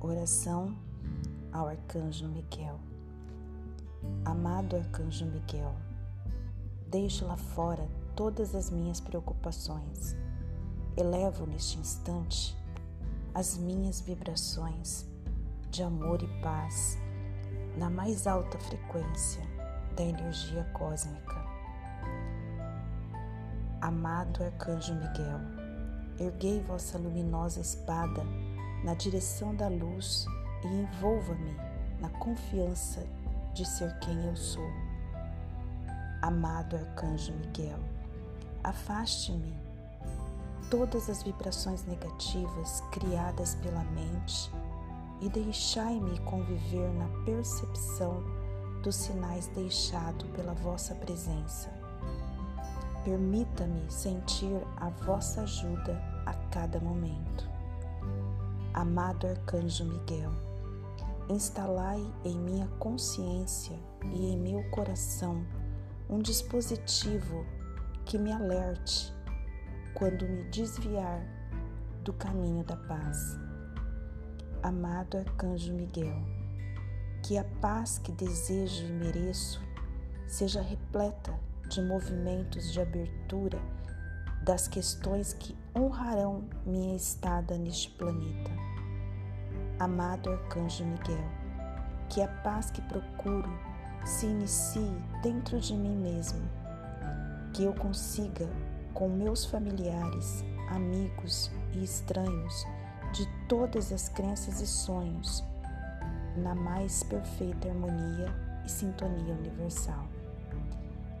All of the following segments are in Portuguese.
Oração ao Arcanjo Miguel. Amado Arcanjo Miguel, deixo lá fora todas as minhas preocupações. Elevo neste instante as minhas vibrações de amor e paz na mais alta frequência da energia cósmica. Amado Arcanjo Miguel, erguei vossa luminosa espada na direção da luz e envolva-me na confiança de ser quem eu sou. Amado Arcanjo Miguel, afaste-me todas as vibrações negativas criadas pela mente e deixai-me conviver na percepção dos sinais deixados pela vossa presença. Permita-me sentir a vossa ajuda a cada momento. Amado Arcanjo Miguel, instalai em minha consciência e em meu coração um dispositivo que me alerte quando me desviar do caminho da paz. Amado Arcanjo Miguel, que a paz que desejo e mereço seja repleta de movimentos de abertura das questões que honrarão minha estada neste planeta. Amado Arcanjo Miguel, que a paz que procuro se inicie dentro de mim mesmo, que eu consiga, com meus familiares, amigos e estranhos de todas as crenças e sonhos, na mais perfeita harmonia e sintonia universal.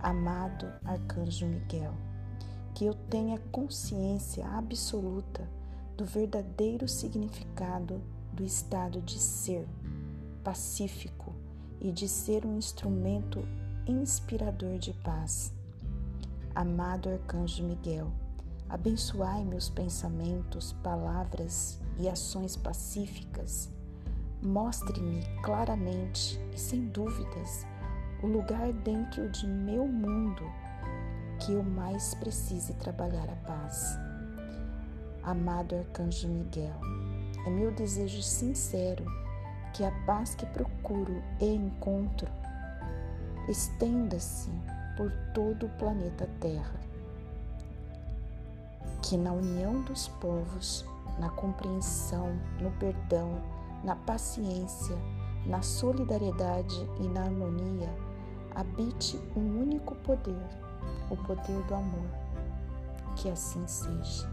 Amado Arcanjo Miguel, que eu tenha consciência absoluta do verdadeiro significado do estado de ser pacífico e de ser um instrumento inspirador de paz. Amado Arcanjo Miguel, abençoai meus pensamentos, palavras e ações pacíficas. Mostre-me claramente e sem dúvidas o lugar dentro de meu mundo que eu mais precise trabalhar a paz. Amado Arcanjo Miguel, é meu desejo sincero que a paz que procuro e encontro estenda-se por todo o planeta Terra. Que na união dos povos, na compreensão, no perdão, na paciência, na solidariedade e na harmonia habite um único poder o poder do amor. Que assim seja.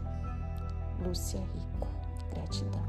Lúcia Rico. Gratidão.